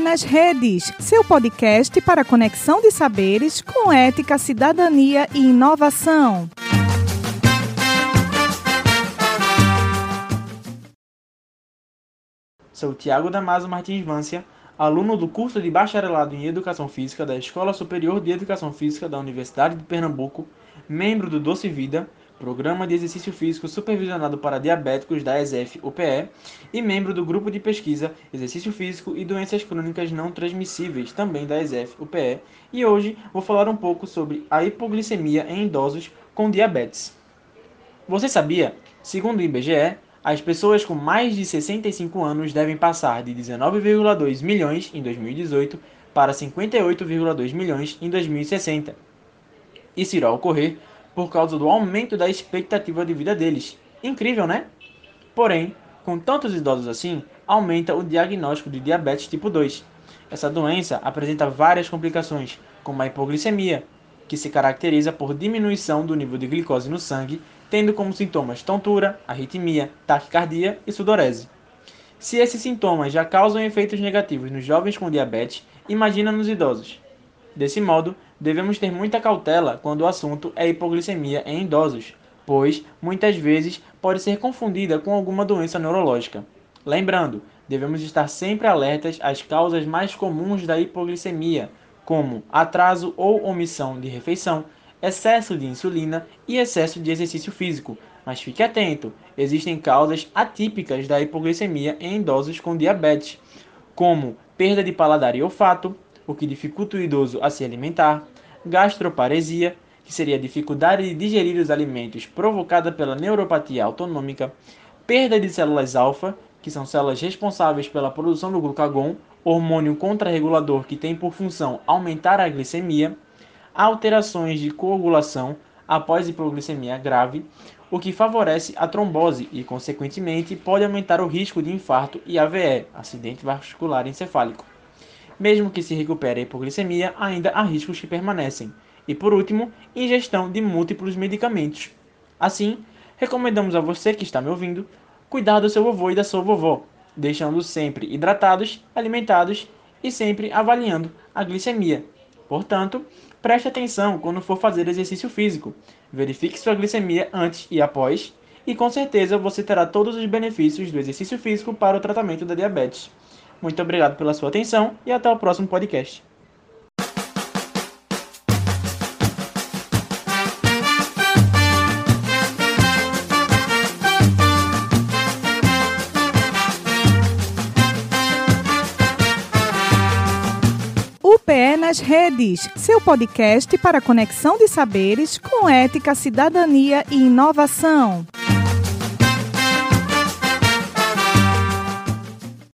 nas Redes, seu podcast para conexão de saberes com ética, cidadania e inovação. Sou Tiago Damaso Martins Vância, aluno do curso de Bacharelado em Educação Física da Escola Superior de Educação Física da Universidade de Pernambuco, membro do Doce Vida Programa de Exercício Físico Supervisionado para Diabéticos da ESEF-UPE e membro do Grupo de Pesquisa Exercício Físico e Doenças Crônicas Não Transmissíveis, também da ESEF-UPE, e hoje vou falar um pouco sobre a hipoglicemia em idosos com diabetes. Você sabia? Segundo o IBGE, as pessoas com mais de 65 anos devem passar de 19,2 milhões em 2018 para 58,2 milhões em 2060. Isso irá ocorrer por causa do aumento da expectativa de vida deles. Incrível, né? Porém, com tantos idosos assim, aumenta o diagnóstico de diabetes tipo 2. Essa doença apresenta várias complicações, como a hipoglicemia, que se caracteriza por diminuição do nível de glicose no sangue, tendo como sintomas tontura, arritmia, taquicardia e sudorese. Se esses sintomas já causam efeitos negativos nos jovens com diabetes, imagina nos idosos. Desse modo, devemos ter muita cautela quando o assunto é hipoglicemia em idosos, pois muitas vezes pode ser confundida com alguma doença neurológica. Lembrando, devemos estar sempre alertas às causas mais comuns da hipoglicemia, como atraso ou omissão de refeição, excesso de insulina e excesso de exercício físico. Mas fique atento, existem causas atípicas da hipoglicemia em idosos com diabetes, como perda de paladar e olfato, o que dificulta o idoso a se alimentar, gastroparesia, que seria a dificuldade de digerir os alimentos provocada pela neuropatia autonômica, perda de células alfa, que são células responsáveis pela produção do glucagon, hormônio contrarregulador que tem por função aumentar a glicemia, alterações de coagulação após hipoglicemia grave, o que favorece a trombose e, consequentemente, pode aumentar o risco de infarto e AVE, acidente vascular encefálico. Mesmo que se recupere a hipoglicemia, ainda há riscos que permanecem. E por último, ingestão de múltiplos medicamentos. Assim, recomendamos a você que está me ouvindo cuidar do seu vovô e da sua vovó, deixando sempre hidratados, alimentados e sempre avaliando a glicemia. Portanto, preste atenção quando for fazer exercício físico. Verifique sua glicemia antes e após, e com certeza você terá todos os benefícios do exercício físico para o tratamento da diabetes. Muito obrigado pela sua atenção e até o próximo podcast. UPE nas redes, seu podcast para conexão de saberes com ética, cidadania e inovação.